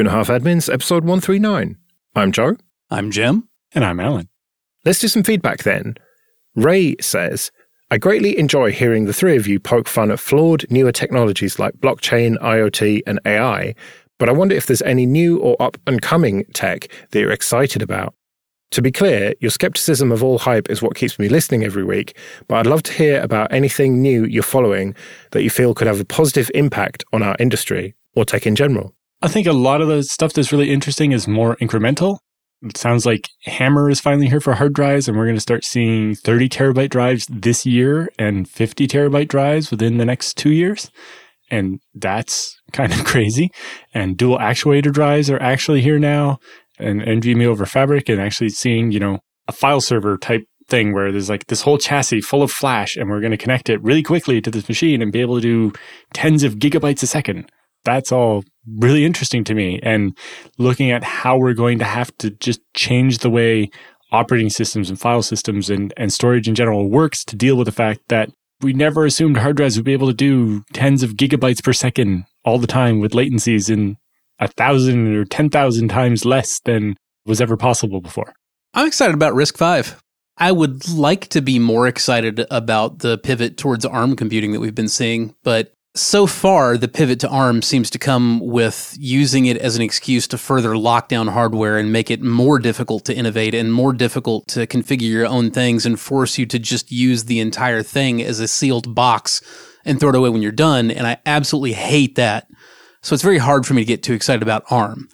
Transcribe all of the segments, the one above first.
Two and a Half Admins, episode 139. I'm Joe. I'm Jim. And I'm Alan. Let's do some feedback then. Ray says, I greatly enjoy hearing the three of you poke fun at flawed newer technologies like blockchain, IoT, and AI, but I wonder if there's any new or up and coming tech that you're excited about. To be clear, your skepticism of all hype is what keeps me listening every week, but I'd love to hear about anything new you're following that you feel could have a positive impact on our industry or tech in general. I think a lot of the stuff that's really interesting is more incremental. It sounds like HAMR is finally here for hard drives, and we're going to start seeing 30 terabyte drives this year and 50 terabyte drives within the next two years. And that's kind of crazy. And dual actuator drives are actually here now, and NVMe over Fabric, and actually seeing, you know, a file server type thing where there's like this whole chassis full of flash, and we're going to connect it really quickly to this machine and be able to do tens of gigabytes a second that's all really interesting to me. And looking at how we're going to have to just change the way operating systems and file systems and, and storage in general works to deal with the fact that we never assumed hard drives would be able to do tens of gigabytes per second all the time with latencies in a thousand or 10,000 times less than was ever possible before. I'm excited about RISC-V. I would like to be more excited about the pivot towards ARM computing that we've been seeing, but so far, the pivot to ARM seems to come with using it as an excuse to further lock down hardware and make it more difficult to innovate and more difficult to configure your own things and force you to just use the entire thing as a sealed box and throw it away when you're done. And I absolutely hate that. So it's very hard for me to get too excited about ARM.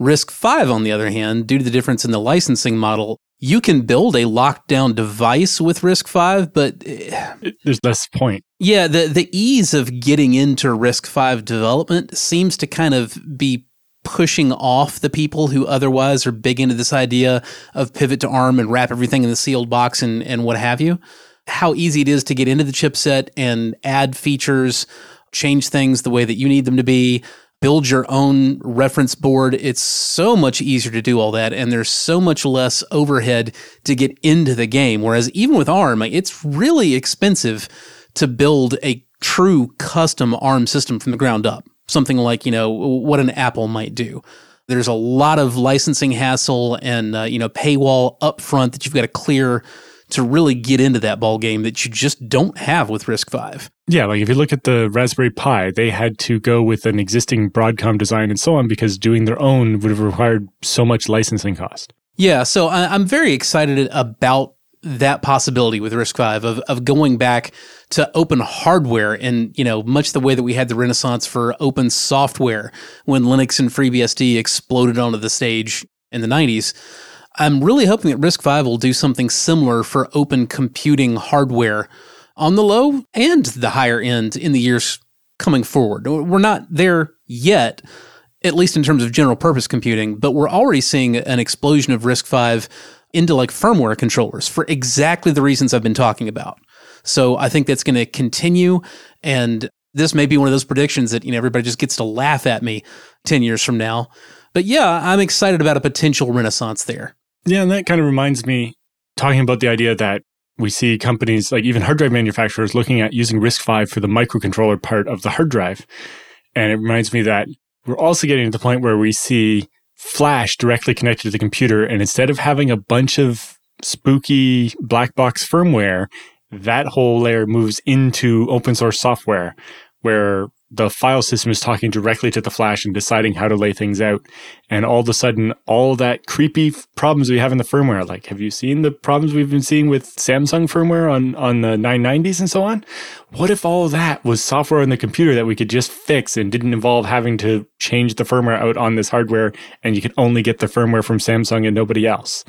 RISC-V, on the other hand, due to the difference in the licensing model, you can build a lockdown device with RISC-V, but eh, there's less point. Yeah, the the ease of getting into RISC-V development seems to kind of be pushing off the people who otherwise are big into this idea of pivot to ARM and wrap everything in the sealed box and and what have you. How easy it is to get into the chipset and add features, change things the way that you need them to be build your own reference board. It's so much easier to do all that, and there's so much less overhead to get into the game. Whereas even with ARM, it's really expensive to build a true custom ARM system from the ground up. Something like, you know, what an Apple might do. There's a lot of licensing hassle and, uh, you know, paywall upfront that you've got to clear to really get into that ball game that you just don't have with RISC-V. Yeah, like if you look at the Raspberry Pi, they had to go with an existing Broadcom design and so on because doing their own would have required so much licensing cost. Yeah, so I'm very excited about that possibility with RISC-V of, of going back to open hardware and, you know, much the way that we had the renaissance for open software when Linux and FreeBSD exploded onto the stage in the 90s. I'm really hoping that RISC-V will do something similar for open computing hardware on the low and the higher end in the years coming forward. We're not there yet, at least in terms of general purpose computing, but we're already seeing an explosion of RISC-V into like firmware controllers for exactly the reasons I've been talking about. So I think that's going to continue and this may be one of those predictions that you know everybody just gets to laugh at me 10 years from now. But yeah, I'm excited about a potential renaissance there. Yeah, and that kind of reminds me talking about the idea that we see companies like even hard drive manufacturers looking at using RISC-V for the microcontroller part of the hard drive. And it reminds me that we're also getting to the point where we see flash directly connected to the computer. And instead of having a bunch of spooky black box firmware, that whole layer moves into open source software where the file system is talking directly to the flash and deciding how to lay things out. And all of a sudden, all that creepy problems we have in the firmware, like, have you seen the problems we've been seeing with Samsung firmware on, on the 990s and so on? What if all that was software on the computer that we could just fix and didn't involve having to change the firmware out on this hardware and you could only get the firmware from Samsung and nobody else?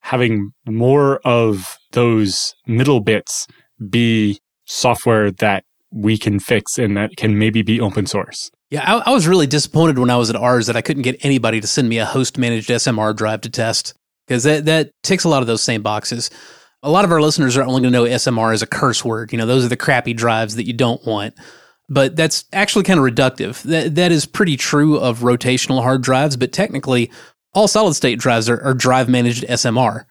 Having more of those middle bits be software that we can fix and that can maybe be open source. Yeah, I, I, was really disappointed when I was at Ars that I couldn't get anybody to send me a host managed SMR drive to test because that, that ticks a lot of those same boxes. A lot of our listeners are only going to know SMR as a curse word. You know, those are the crappy drives that you don't want. But that's actually kind of reductive. That, that is pretty true of rotational hard drives, but technically, all solid state drives are, are drive managed SMR.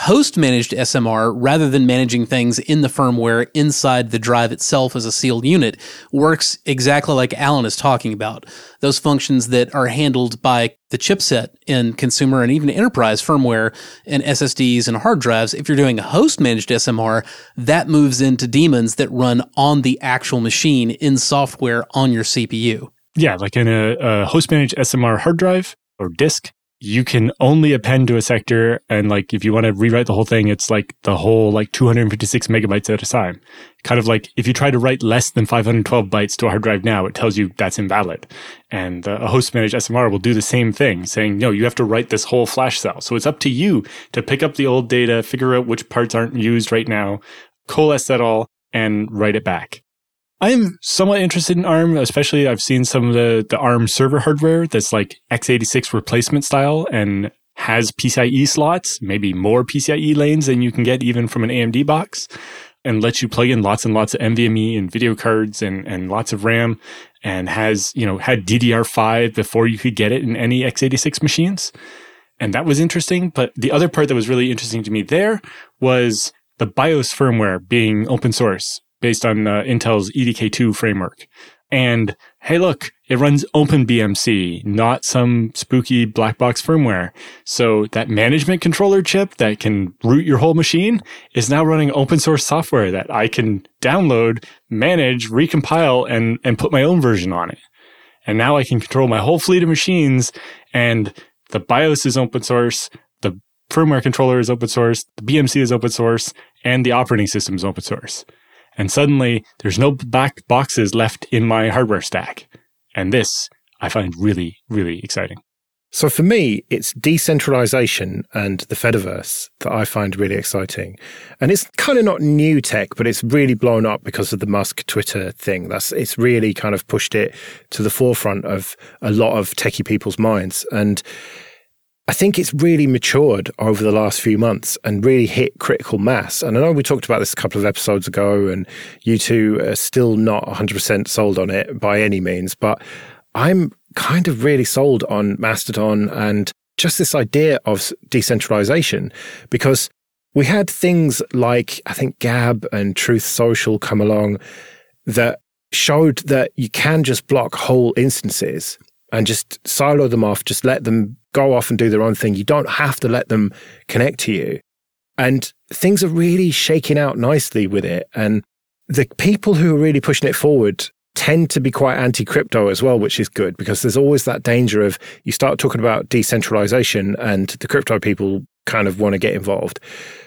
Host managed SMR rather than managing things in the firmware inside the drive itself as a sealed unit works exactly like Alan is talking about. Those functions that are handled by the chipset in consumer and even enterprise firmware and SSDs and hard drives, if you're doing a host managed SMR, that moves into daemons that run on the actual machine in software on your CPU. Yeah, like in a, a host managed SMR hard drive or disk, you can only append to a sector and like if you want to rewrite the whole thing it's like the whole like 256 megabytes at a time. Kind of like if you try to write less than 512 bytes to a hard drive now it tells you that's invalid. And a host managed smr will do the same thing saying no you have to write this whole flash cell. So it's up to you to pick up the old data figure out which parts aren't used right now coalesce that all and write it back I'm somewhat interested in ARM, especially I've seen some of the, the ARM server hardware that's like x86 replacement style and has PCIe slots, maybe more PCIe lanes than you can get even from an AMD box, and lets you plug in lots and lots of NVMe and video cards and, and lots of RAM and has, you know, had DDR5 before you could get it in any x86 machines. And that was interesting. But the other part that was really interesting to me there was the BIOS firmware being open source based on uh, Intel's EDK2 framework. And hey, look, it runs OpenBMC, not some spooky black box firmware. So that management controller chip that can root your whole machine is now running open source software that I can download, manage, recompile, and, and put my own version on it. And now I can control my whole fleet of machines and the BIOS is open source. The firmware controller is open source. The BMC is open source and the operating system is open source. And suddenly there's no back boxes left in my hardware stack. And this I find really, really exciting. So for me, it's decentralization and the Fediverse that I find really exciting. And it's kind of not new tech, but it's really blown up because of the Musk Twitter thing. That's it's really kind of pushed it to the forefront of a lot of techie people's minds. And I think it's really matured over the last few months and really hit critical mass. And I know we talked about this a couple of episodes ago, and you two are still not 100% sold on it by any means, but I'm kind of really sold on Mastodon and just this idea of decentralization because we had things like, I think, Gab and Truth Social come along that showed that you can just block whole instances and just silo them off, just let them go off and do their own thing. You don't have to let them connect to you. And things are really shaking out nicely with it. And the people who are really pushing it forward tend to be quite anti crypto as well, which is good because there's always that danger of you start talking about decentralization and the crypto people kind of want to get involved.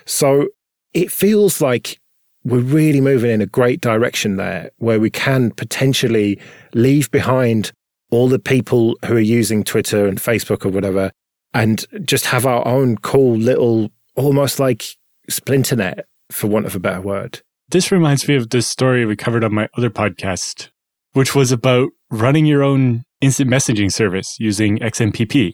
So it feels like we're really moving in a great direction there where we can potentially leave behind all the people who are using Twitter and Facebook or whatever, and just have our own cool little, almost like splinternet, for want of a better word. This reminds me of this story we covered on my other podcast, which was about running your own instant messaging service using XMPP.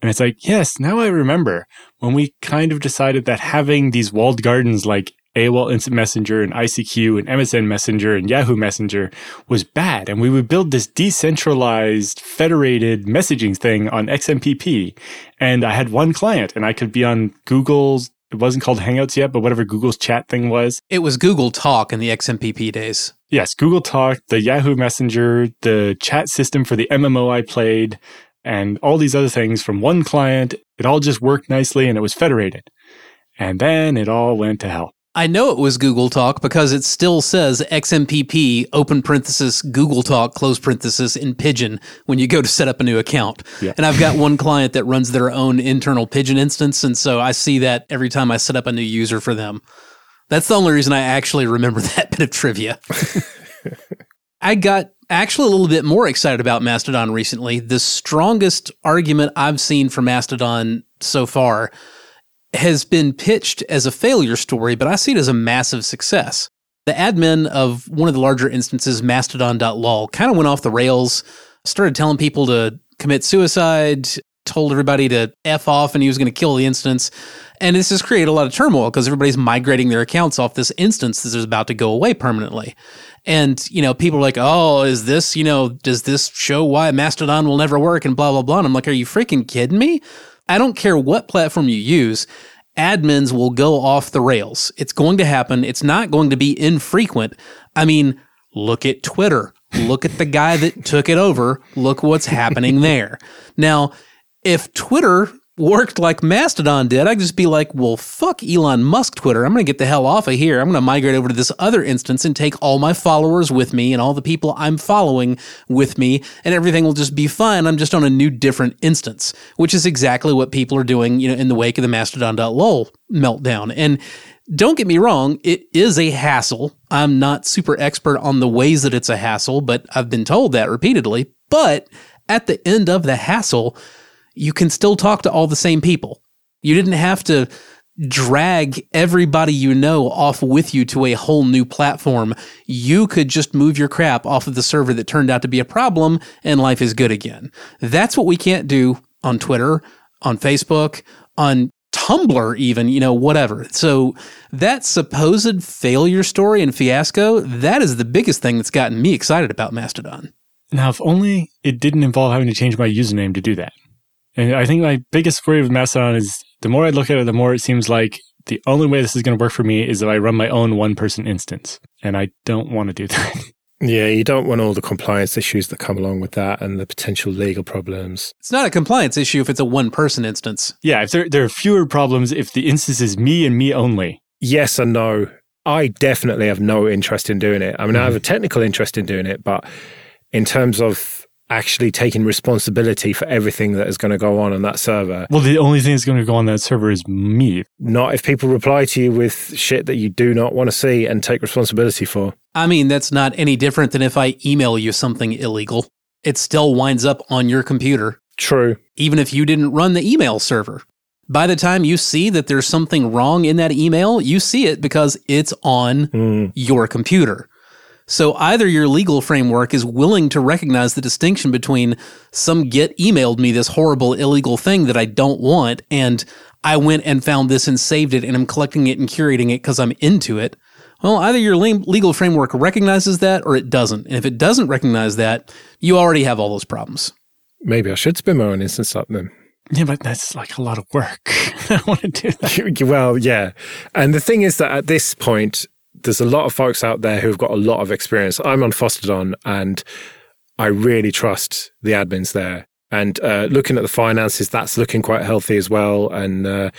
And it's like, yes, now I remember when we kind of decided that having these walled gardens like AOL Instant Messenger and ICQ and MSN Messenger and Yahoo Messenger was bad. And we would build this decentralized, federated messaging thing on XMPP. And I had one client and I could be on Google's, it wasn't called Hangouts yet, but whatever Google's chat thing was. It was Google Talk in the XMPP days. Yes, Google Talk, the Yahoo Messenger, the chat system for the MMO I played, and all these other things from one client. It all just worked nicely and it was federated. And then it all went to hell. I know it was Google Talk because it still says XMPP open parenthesis Google Talk close parenthesis in Pidgin when you go to set up a new account. Yeah. And I've got one client that runs their own internal Pidgin instance, and so I see that every time I set up a new user for them. That's the only reason I actually remember that bit of trivia. I got actually a little bit more excited about Mastodon recently. The strongest argument I've seen for Mastodon so far has been pitched as a failure story, but I see it as a massive success. The admin of one of the larger instances, mastodon.lol, kind of went off the rails, started telling people to commit suicide, told everybody to F off and he was going to kill the instance. And this has created a lot of turmoil because everybody's migrating their accounts off this instance that is about to go away permanently. And, you know, people are like, oh, is this, you know, does this show why Mastodon will never work and blah, blah, blah. And I'm like, are you freaking kidding me? I don't care what platform you use. admins will go off the rails. It's going to happen. It's not going to be infrequent. I mean, look at Twitter. Look at the guy that took it over. Look what's happening there. Now, if Twitter worked like Mastodon did, I'd just be like, well, fuck Elon Musk Twitter. I'm going to get the hell off of here. I'm going to migrate over to this other instance and take all my followers with me and all the people I'm following with me, and everything will just be fine. I'm just on a new, different instance, which is exactly what people are doing, you know, in the wake of the Mastodon.lol meltdown. And don't get me wrong, it is a hassle. I'm not super expert on the ways that it's a hassle, but I've been told that repeatedly. But at the end of the hassle, you can still talk to all the same people. You didn't have to drag everybody you know off with you to a whole new platform. You could just move your crap off of the server that turned out to be a problem and life is good again. That's what we can't do on Twitter, on Facebook, on Tumblr, even, you know, whatever. So that supposed failure story and fiasco, that is the biggest thing that's gotten me excited about Mastodon. Now, if only it didn't involve having to change my username to do that. And I think my biggest worry with Mastodon is the more I look at it, the more it seems like the only way this is going to work for me is if I run my own one person instance. And I don't want to do that. Yeah, you don't want all the compliance issues that come along with that and the potential legal problems. It's not a compliance issue if it's a one person instance. Yeah, if there, there are fewer problems if the instance is me and me only. Yes and no. I definitely have no interest in doing it. I mean, mm-hmm. I have a technical interest in doing it, but in terms of actually taking responsibility for everything that is going to go on on that server. Well, the only thing that's going to go on that server is me. Not if people reply to you with shit that you do not want to see and take responsibility for. I mean, that's not any different than if I email you something illegal. It still winds up on your computer. True. Even if you didn't run the email server. By the time you see that there's something wrong in that email, you see it because it's on mm. your computer. So either your legal framework is willing to recognize the distinction between some git emailed me this horrible illegal thing that I don't want and I went and found this and saved it and I'm collecting it and curating it because I'm into it. Well, either your legal framework recognizes that or it doesn't. And if it doesn't recognize that, you already have all those problems. Maybe I should spin my own instance up then. Yeah, but that's like a lot of work. I want to do that. Well, yeah. And the thing is that at this point, there's a lot of folks out there who've got a lot of experience. I'm on Fosstodon and I really trust the admins there. And uh, looking at the finances, that's looking quite healthy as well. And uh,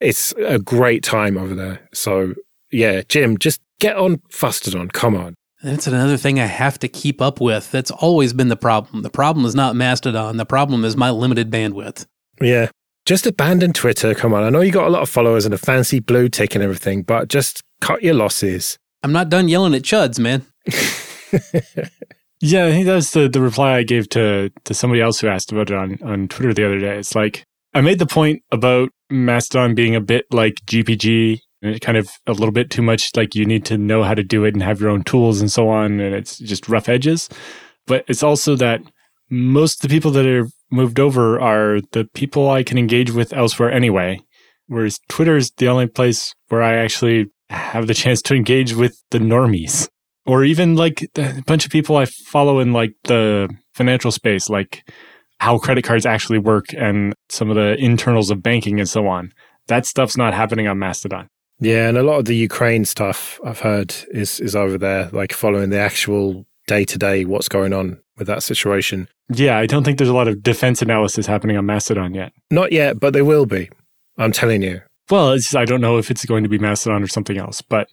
it's a great time over there. So, yeah, Jim, just get on Fosstodon. Come on. That's another thing I have to keep up with. That's always been the problem. The problem is not Mastodon. The problem is my limited bandwidth. Yeah. Just abandon Twitter. Come on. I know you got a lot of followers and a fancy blue tick and everything, but just cut your losses. I'm not done yelling at chuds, man. yeah, I think that's the, the reply I gave to, to somebody else who asked about it on, on Twitter the other day. It's like, I made the point about Mastodon being a bit like GPG and kind of a little bit too much like you need to know how to do it and have your own tools and so on. And it's just rough edges. But it's also that most of the people that are moved over are the people I can engage with elsewhere anyway. Whereas Twitter is the only place where I actually have the chance to engage with the normies or even like a bunch of people I follow in like the financial space, like how credit cards actually work and some of the internals of banking and so on. That stuff's not happening on Mastodon. Yeah, and a lot of the Ukraine stuff I've heard is is over there, like following the actual day to day what's going on with that situation. Yeah, I don't think there's a lot of defense analysis happening on Mastodon yet. Not yet, but there will be. I'm telling you. Well, just, I don't know if it's going to be Mastodon or something else, but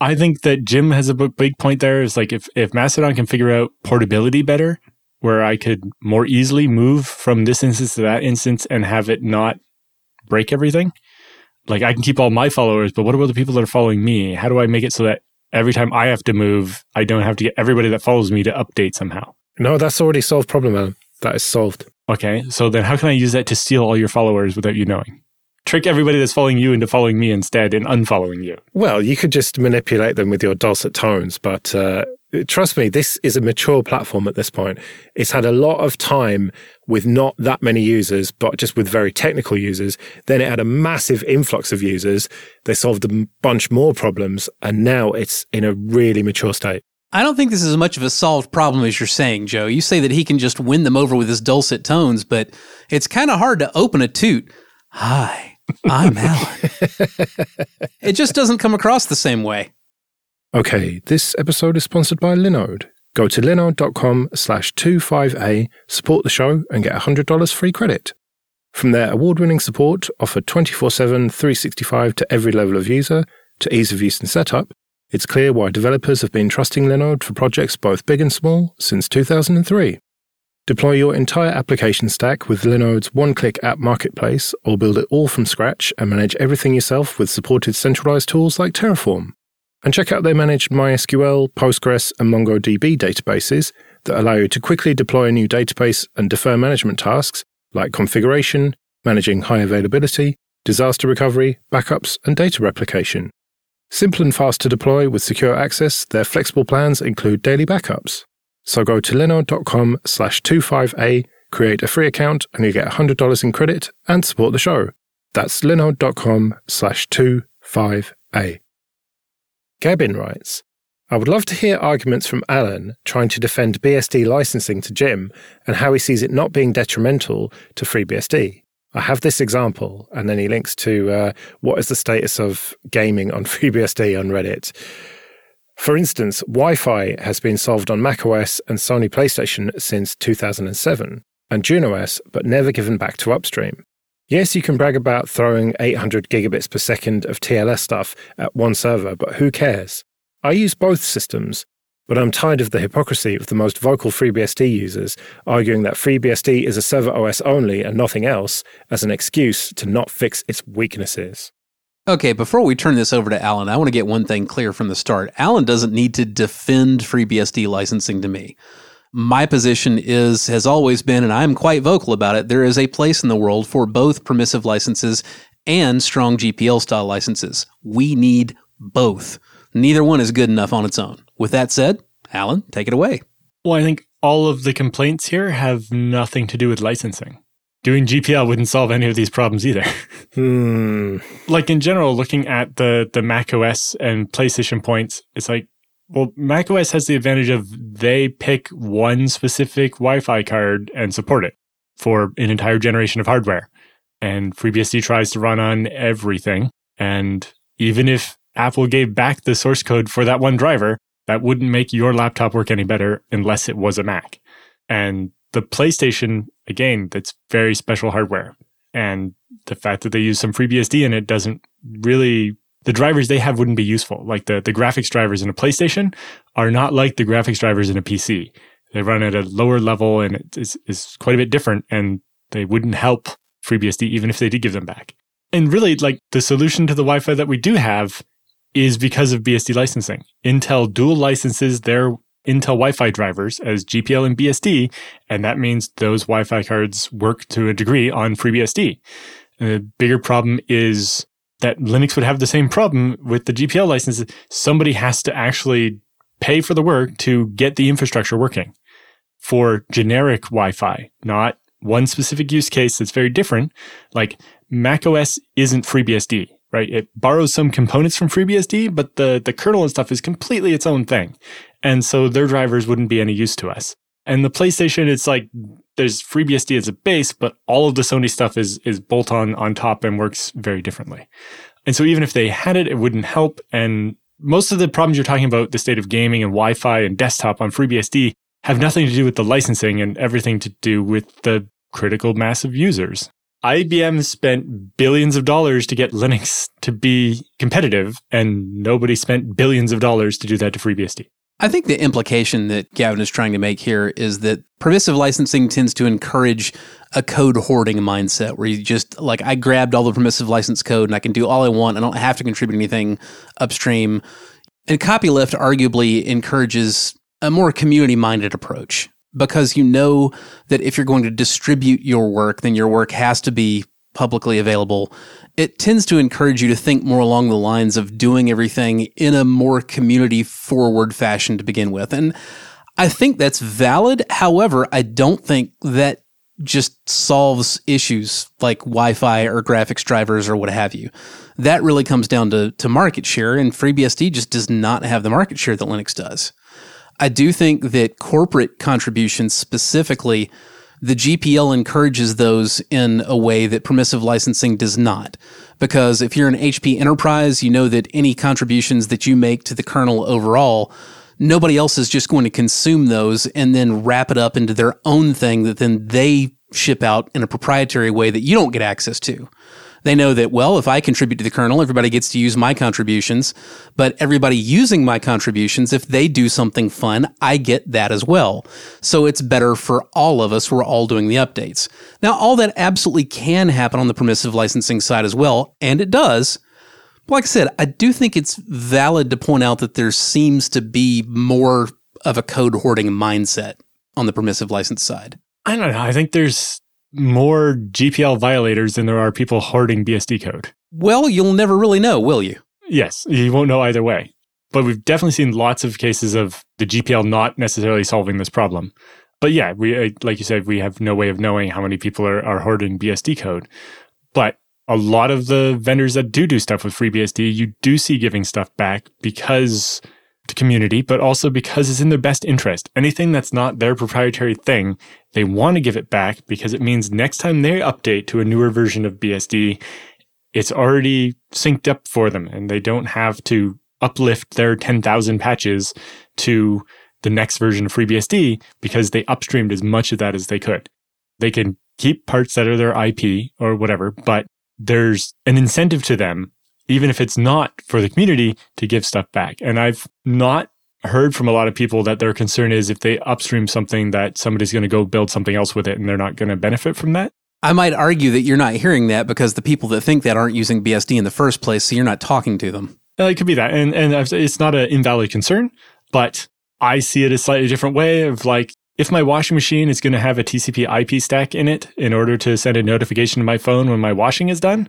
I think that Jim has a big point there. Is like if if Mastodon can figure out portability better, where I could more easily move from this instance to that instance and have it not break everything. Like I can keep all my followers, but what about the people that are following me? How do I make it so that every time I have to move, I don't have to get everybody that follows me to update somehow? No, that's already solved problem, Alan. That is solved. Okay, so then how can I use that to steal all your followers without you knowing? Trick everybody that's following you into following me instead and unfollowing you. Well, you could just manipulate them with your dulcet tones, but uh, trust me, this is a mature platform at this point. It's had a lot of time with not that many users, but just with very technical users. Then it had a massive influx of users. They solved a bunch more problems, and now it's in a really mature state. I don't think this is as much of a solved problem as you're saying, Joe. You say that he can just win them over with his dulcet tones, but it's kind of hard to open a toot. Hi, I'm Alan. it just doesn't come across the same way. Okay, this episode is sponsored by Linode. Go to linode.com slash 25A, support the show, and get $100 free credit. From their award winning support, offered 24 7, 365 to every level of user, to ease of use and setup, it's clear why developers have been trusting Linode for projects both big and small since 2003. Deploy your entire application stack with Linode's one click app marketplace, or build it all from scratch and manage everything yourself with supported centralized tools like Terraform. And check out their managed MySQL, Postgres, and MongoDB databases that allow you to quickly deploy a new database and defer management tasks like configuration, managing high availability, disaster recovery, backups, and data replication. Simple and fast to deploy with secure access, their flexible plans include daily backups. So go to linode.com slash 25A, create a free account, and you get $100 in credit and support the show. That's linode.com slash 25A. Gavin writes, I would love to hear arguments from Alan trying to defend BSD licensing to Jim and how he sees it not being detrimental to FreeBSD. I have this example, and then he links to uh, what is the status of gaming on FreeBSD on Reddit. For instance, Wi Fi has been solved on macOS and Sony PlayStation since 2007, and JunoOS, but never given back to upstream. Yes, you can brag about throwing 800 gigabits per second of TLS stuff at one server, but who cares? I use both systems, but I'm tired of the hypocrisy of the most vocal FreeBSD users arguing that FreeBSD is a server OS only and nothing else as an excuse to not fix its weaknesses. Okay, before we turn this over to Alan, I want to get one thing clear from the start. Alan doesn't need to defend FreeBSD licensing to me. My position is, has always been, and I'm quite vocal about it, there is a place in the world for both permissive licenses and strong GPL style licenses. We need both. Neither one is good enough on its own. With that said, Alan, take it away. Well, I think all of the complaints here have nothing to do with licensing. Doing GPL wouldn't solve any of these problems either. Hmm. like in general, looking at the the Mac OS and PlayStation points, it's like, well, Mac OS has the advantage of they pick one specific Wi-Fi card and support it for an entire generation of hardware. And FreeBSD tries to run on everything. And even if Apple gave back the source code for that one driver, that wouldn't make your laptop work any better unless it was a Mac. And the PlayStation, again, that's very special hardware. And the fact that they use some FreeBSD in it doesn't really the drivers they have wouldn't be useful. Like the, the graphics drivers in a PlayStation are not like the graphics drivers in a PC. They run at a lower level and it is, is quite a bit different and they wouldn't help FreeBSD even if they did give them back. And really, like the solution to the Wi-Fi that we do have is because of BSD licensing. Intel dual licenses their Intel Wi-Fi drivers as GPL and BSD, and that means those Wi-Fi cards work to a degree on FreeBSD. the bigger problem is that Linux would have the same problem with the GPL licenses. Somebody has to actually pay for the work to get the infrastructure working for generic Wi-Fi, not one specific use case that's very different. Like macOS isn't FreeBSD, right? It borrows some components from FreeBSD, but the, the kernel and stuff is completely its own thing. And so their drivers wouldn't be any use to us. And the PlayStation, it's like there's FreeBSD as a base, but all of the Sony stuff is is bolt on on top and works very differently. And so even if they had it, it wouldn't help. And most of the problems you're talking about, the state of gaming and Wi-Fi and desktop on FreeBSD, have nothing to do with the licensing and everything to do with the critical mass of users. IBM spent billions of dollars to get Linux to be competitive, and nobody spent billions of dollars to do that to FreeBSD. I think the implication that Gavin is trying to make here is that permissive licensing tends to encourage a code hoarding mindset where you just like I grabbed all the permissive license code and I can do all I want. I don't have to contribute anything upstream. And copyleft arguably encourages a more community minded approach because you know that if you're going to distribute your work, then your work has to be publicly available it tends to encourage you to think more along the lines of doing everything in a more community forward fashion to begin with. And I think that's valid. However, I don't think that just solves issues like Wi-Fi or graphics drivers or what have you. That really comes down to, to market share, and FreeBSD just does not have the market share that Linux does. I do think that corporate contributions specifically the GPL encourages those in a way that permissive licensing does not. Because if you're an HP enterprise, you know that any contributions that you make to the kernel overall, nobody else is just going to consume those and then wrap it up into their own thing that then they ship out in a proprietary way that you don't get access to. They know that, well, if I contribute to the kernel, everybody gets to use my contributions, but everybody using my contributions, if they do something fun, I get that as well. So it's better for all of us. We're all doing the updates. Now, all that absolutely can happen on the permissive licensing side as well, and it does. But like I said, I do think it's valid to point out that there seems to be more of a code hoarding mindset on the permissive license side. I don't know. I think there's more GPL violators than there are people hoarding BSD code. Well, you'll never really know, will you? Yes, you won't know either way. But we've definitely seen lots of cases of the GPL not necessarily solving this problem. But yeah, we uh, like you said, we have no way of knowing how many people are, are hoarding BSD code. But a lot of the vendors that do do stuff with FreeBSD, you do see giving stuff back because to community, but also because it's in their best interest. Anything that's not their proprietary thing, they want to give it back because it means next time they update to a newer version of BSD, it's already synced up for them and they don't have to uplift their 10,000 patches to the next version of FreeBSD because they upstreamed as much of that as they could. They can keep parts that are their IP or whatever, but there's an incentive to them even if it's not for the community, to give stuff back. And I've not heard from a lot of people that their concern is if they upstream something that somebody's going to go build something else with it and they're not going to benefit from that. I might argue that you're not hearing that because the people that think that aren't using BSD in the first place, so you're not talking to them. It could be that, and and it's not an invalid concern, but I see it a slightly different way of like if my washing machine is going to have a TCP IP stack in it in order to send a notification to my phone when my washing is done,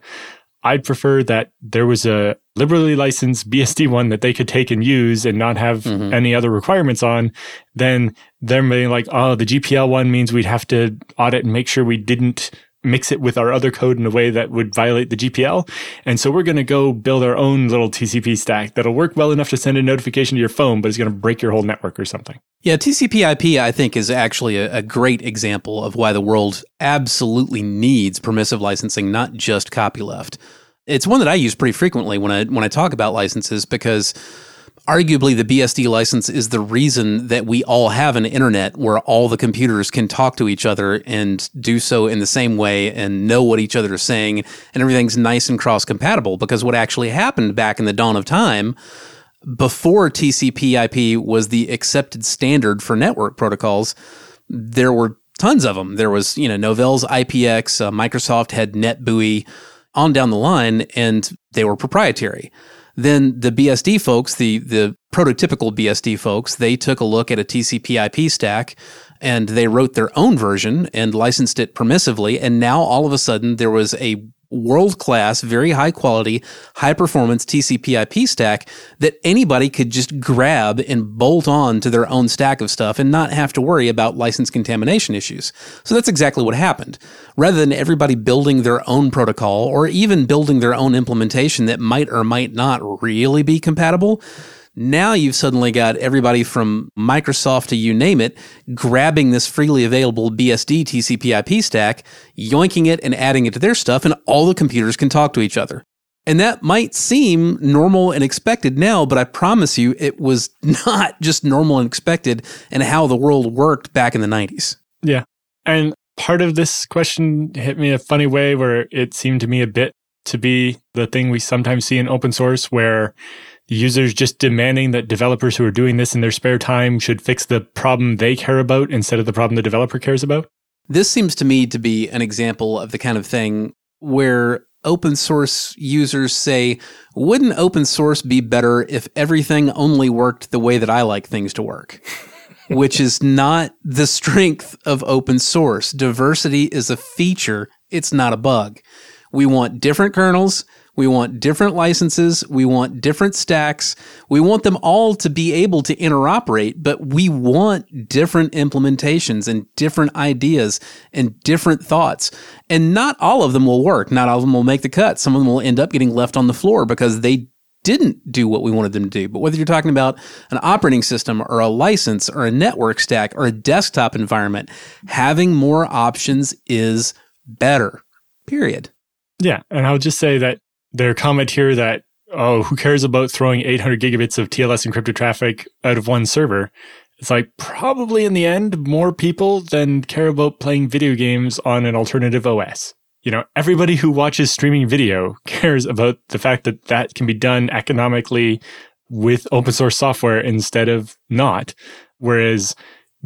I'd prefer that there was a liberally licensed BSD one that they could take and use and not have mm-hmm. any other requirements on than them being like, oh, the GPL one means we'd have to audit and make sure we didn't mix it with our other code in a way that would violate the GPL. And so we're going to go build our own little TCP stack that'll work well enough to send a notification to your phone, but it's going to break your whole network or something. Yeah, TCP IP, I think, is actually a, a, great example of why the world absolutely needs permissive licensing, not just copyleft. It's one that I use pretty frequently when I when I talk about licenses because arguably the BSD license is the reason that we all have an internet where all the computers can talk to each other and do so in the same way and know what each other is saying and everything's nice and cross compatible because what actually happened back in the dawn of time before TCP IP was the accepted standard for network protocols there were tons of them there was you know Novell's IPX uh, Microsoft had NetBEUI on down the line and they were proprietary then the BSD folks, the the prototypical BSD folks, they took a look at a TCP IP stack and they wrote their own version and licensed it permissively. And now all of a sudden there was a world class, very high quality, high performance TCP IP stack that anybody could just grab and bolt on to their own stack of stuff and not have to worry about license contamination issues. So that's exactly what happened. Rather than everybody building their own protocol or even building their own implementation that might or might not really be compatible, now you've suddenly got everybody from Microsoft to you name it grabbing this freely available BSD TCP IP stack, yoinking it and adding it to their stuff, and all the computers can talk to each other. And that might seem normal and expected now, but I promise you it was not just normal and expected and how the world worked back in the 90s. Yeah. And part of this question hit me a funny way where it seemed to me a bit to be the thing we sometimes see in open source where users just demanding that developers who are doing this in their spare time should fix the problem they care about instead of the problem the developer cares about? This seems to me to be an example of the kind of thing where open source users say, wouldn't open source be better if everything only worked the way that I like things to work? Which is not the strength of open source. Diversity is a feature, it's not a bug. We want different kernels we want different licenses. We want different stacks. We want them all to be able to interoperate, but we want different implementations and different ideas and different thoughts. And not all of them will work. Not all of them will make the cut. Some of them will end up getting left on the floor because they didn't do what we wanted them to do. But whether you're talking about an operating system or a license or a network stack or a desktop environment, having more options is better. Period. Yeah. And I'll just say that their comment here that, oh, who cares about throwing 800 gigabits of TLS encrypted traffic out of one server? It's like probably in the end, more people than care about playing video games on an alternative OS. You know, everybody who watches streaming video cares about the fact that that can be done economically with open source software instead of not. Whereas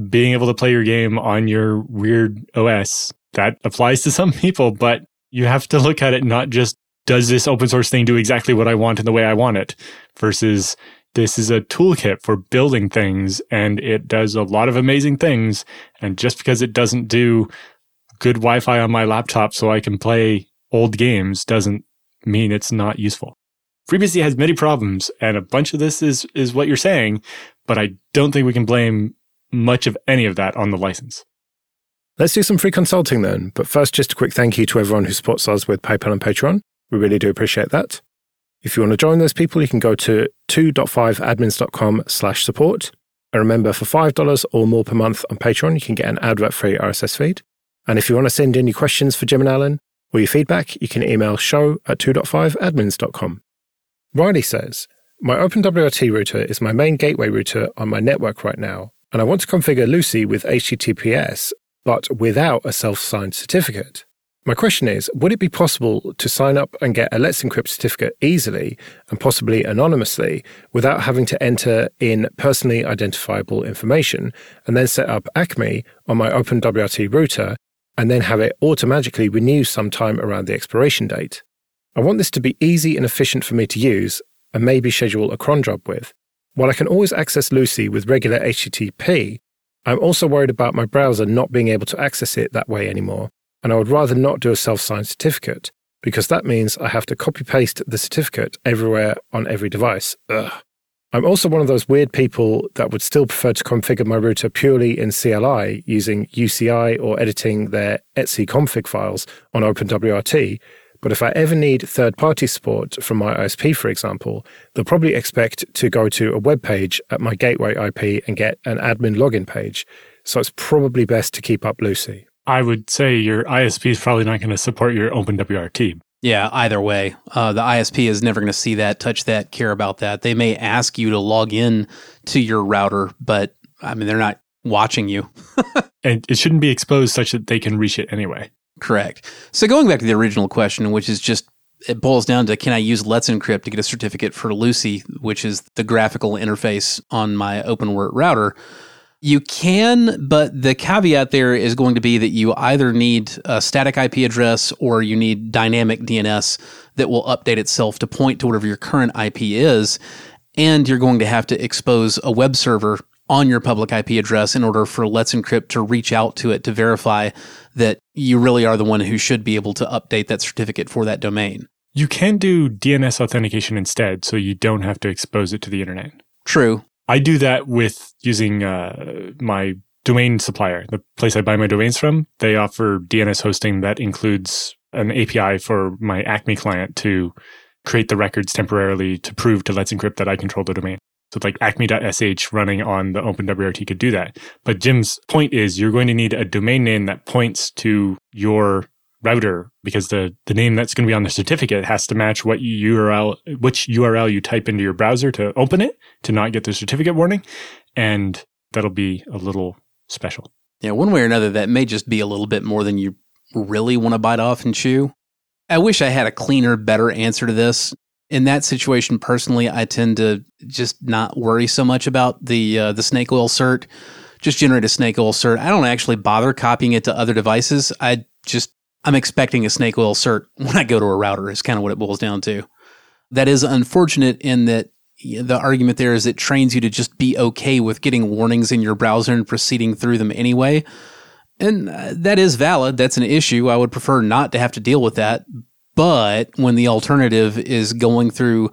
being able to play your game on your weird OS, that applies to some people, but you have to look at it not just does this open source thing do exactly what I want in the way I want it versus this is a toolkit for building things and it does a lot of amazing things. And just because it doesn't do good Wi Fi on my laptop so I can play old games doesn't mean it's not useful. FreeBSD has many problems and a bunch of this is, is what you're saying, but I don't think we can blame much of any of that on the license. Let's do some free consulting then. But first, just a quick thank you to everyone who supports us with PayPal and Patreon. We really do appreciate that. If you want to join those people, you can go to 2.5admins.com slash support. And remember, for $5 or more per month on Patreon, you can get an advert-free RSS feed. And if you want to send your questions for Jim and Alan or your feedback, you can email show at 2.5admins.com. Riley says, My OpenWRT router is my main gateway router on my network right now, and I want to configure LuCI with HTTPS, but without a self-signed certificate. My question is Would it be possible to sign up and get a Let's Encrypt certificate easily and possibly anonymously without having to enter in personally identifiable information and then set up ACME on my OpenWRT router and then have it automatically renew sometime around the expiration date? I want this to be easy and efficient for me to use and maybe schedule a cron job with. While I can always access LuCI with regular HTTP, I'm also worried about my browser not being able to access it that way anymore and I would rather not do a self signed certificate because that means I have to copy paste the certificate everywhere on every device. Ugh. I'm also one of those weird people that would still prefer to configure my router purely in CLI using UCI or editing their etc config files on OpenWRT. But if I ever need third party support from my ISP, for example, they'll probably expect to go to a web page at my gateway IP and get an admin login page. So it's probably best to keep up LuCI. I would say your ISP is probably not going to support your OpenWRT. Yeah, either way, uh, the ISP is never going to see that, touch that, care about that. They may ask you to log in to your router, but I mean, they're not watching you. and it shouldn't be exposed such that they can reach it anyway. Correct. So going back to the original question, which is just it boils down to can I use Let's Encrypt to get a certificate for LuCI, which is the graphical interface on my OpenWrt router? You can, but the caveat there is going to be that you either need a static IP address or you need dynamic DNS that will update itself to point to whatever your current IP is. And you're going to have to expose a web server on your public IP address in order for Let's Encrypt to reach out to it to verify that you really are the one who should be able to update that certificate for that domain. You can do DNS authentication instead, so you don't have to expose it to the internet. True. I do that with using uh, my domain supplier, the place I buy my domains from. They offer DNS hosting that includes an API for my Acme client to create the records temporarily to prove to Let's Encrypt that I control the domain. So it's like acme.sh running on the OpenWRT could do that. But Jim's point is you're going to need a domain name that points to your router because the, the name that's going to be on the certificate has to match what URL, which URL you type into your browser to open it to not get the certificate warning. And that'll be a little special. Yeah, one way or another, that may just be a little bit more than you really want to bite off and chew. I wish I had a cleaner, better answer to this. In that situation, personally, I tend to just not worry so much about the uh, the snake oil cert. Just generate a snake oil cert. I don't actually bother copying it to other devices. I just I'm expecting a snake oil cert when I go to a router, is kind of what it boils down to. That is unfortunate in that the argument there is it trains you to just be okay with getting warnings in your browser and proceeding through them anyway. And uh, that is valid. That's an issue. I would prefer not to have to deal with that. But when the alternative is going through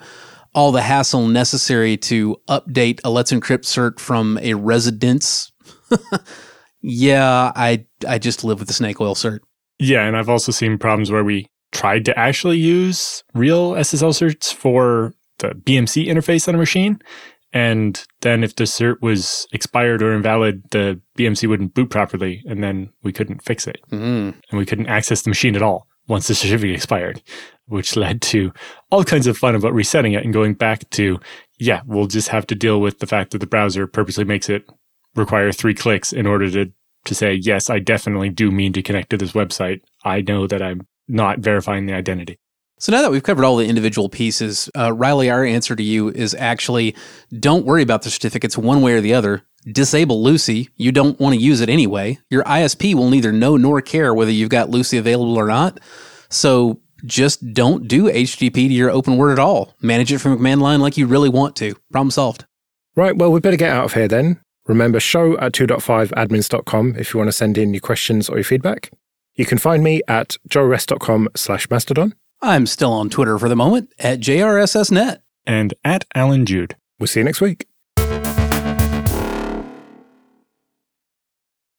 all the hassle necessary to update a Let's Encrypt cert from a residence, yeah, I I just live with the snake oil cert. Yeah, and I've also seen problems where we tried to actually use real SSL certs for the BMC interface on a machine. And then if the cert was expired or invalid, the BMC wouldn't boot properly, and then we couldn't fix it. Mm. And we couldn't access the machine at all once the certificate expired, which led to all kinds of fun about resetting it and going back to, yeah, we'll just have to deal with the fact that the browser purposely makes it require three clicks in order to, to say, yes, I definitely do mean to connect to this website. I know that I'm not verifying the identity. So now that we've covered all the individual pieces, uh, Riley, our answer to you is actually don't worry about the certificates one way or the other. Disable LuCI. You don't want to use it anyway. Your ISP will neither know nor care whether you've got LuCI available or not. So just don't do HTTP to your OpenWrt at all. Manage it from a command line like you really want to. Problem solved. Right, well, we better get out of here then. Remember, show at 2.5admins.com if you want to send in your questions or your feedback. You can find me at joeress.com slash mastodon. I'm still on Twitter for the moment at JRSSNet. And at Allan Jude. We'll see you next week.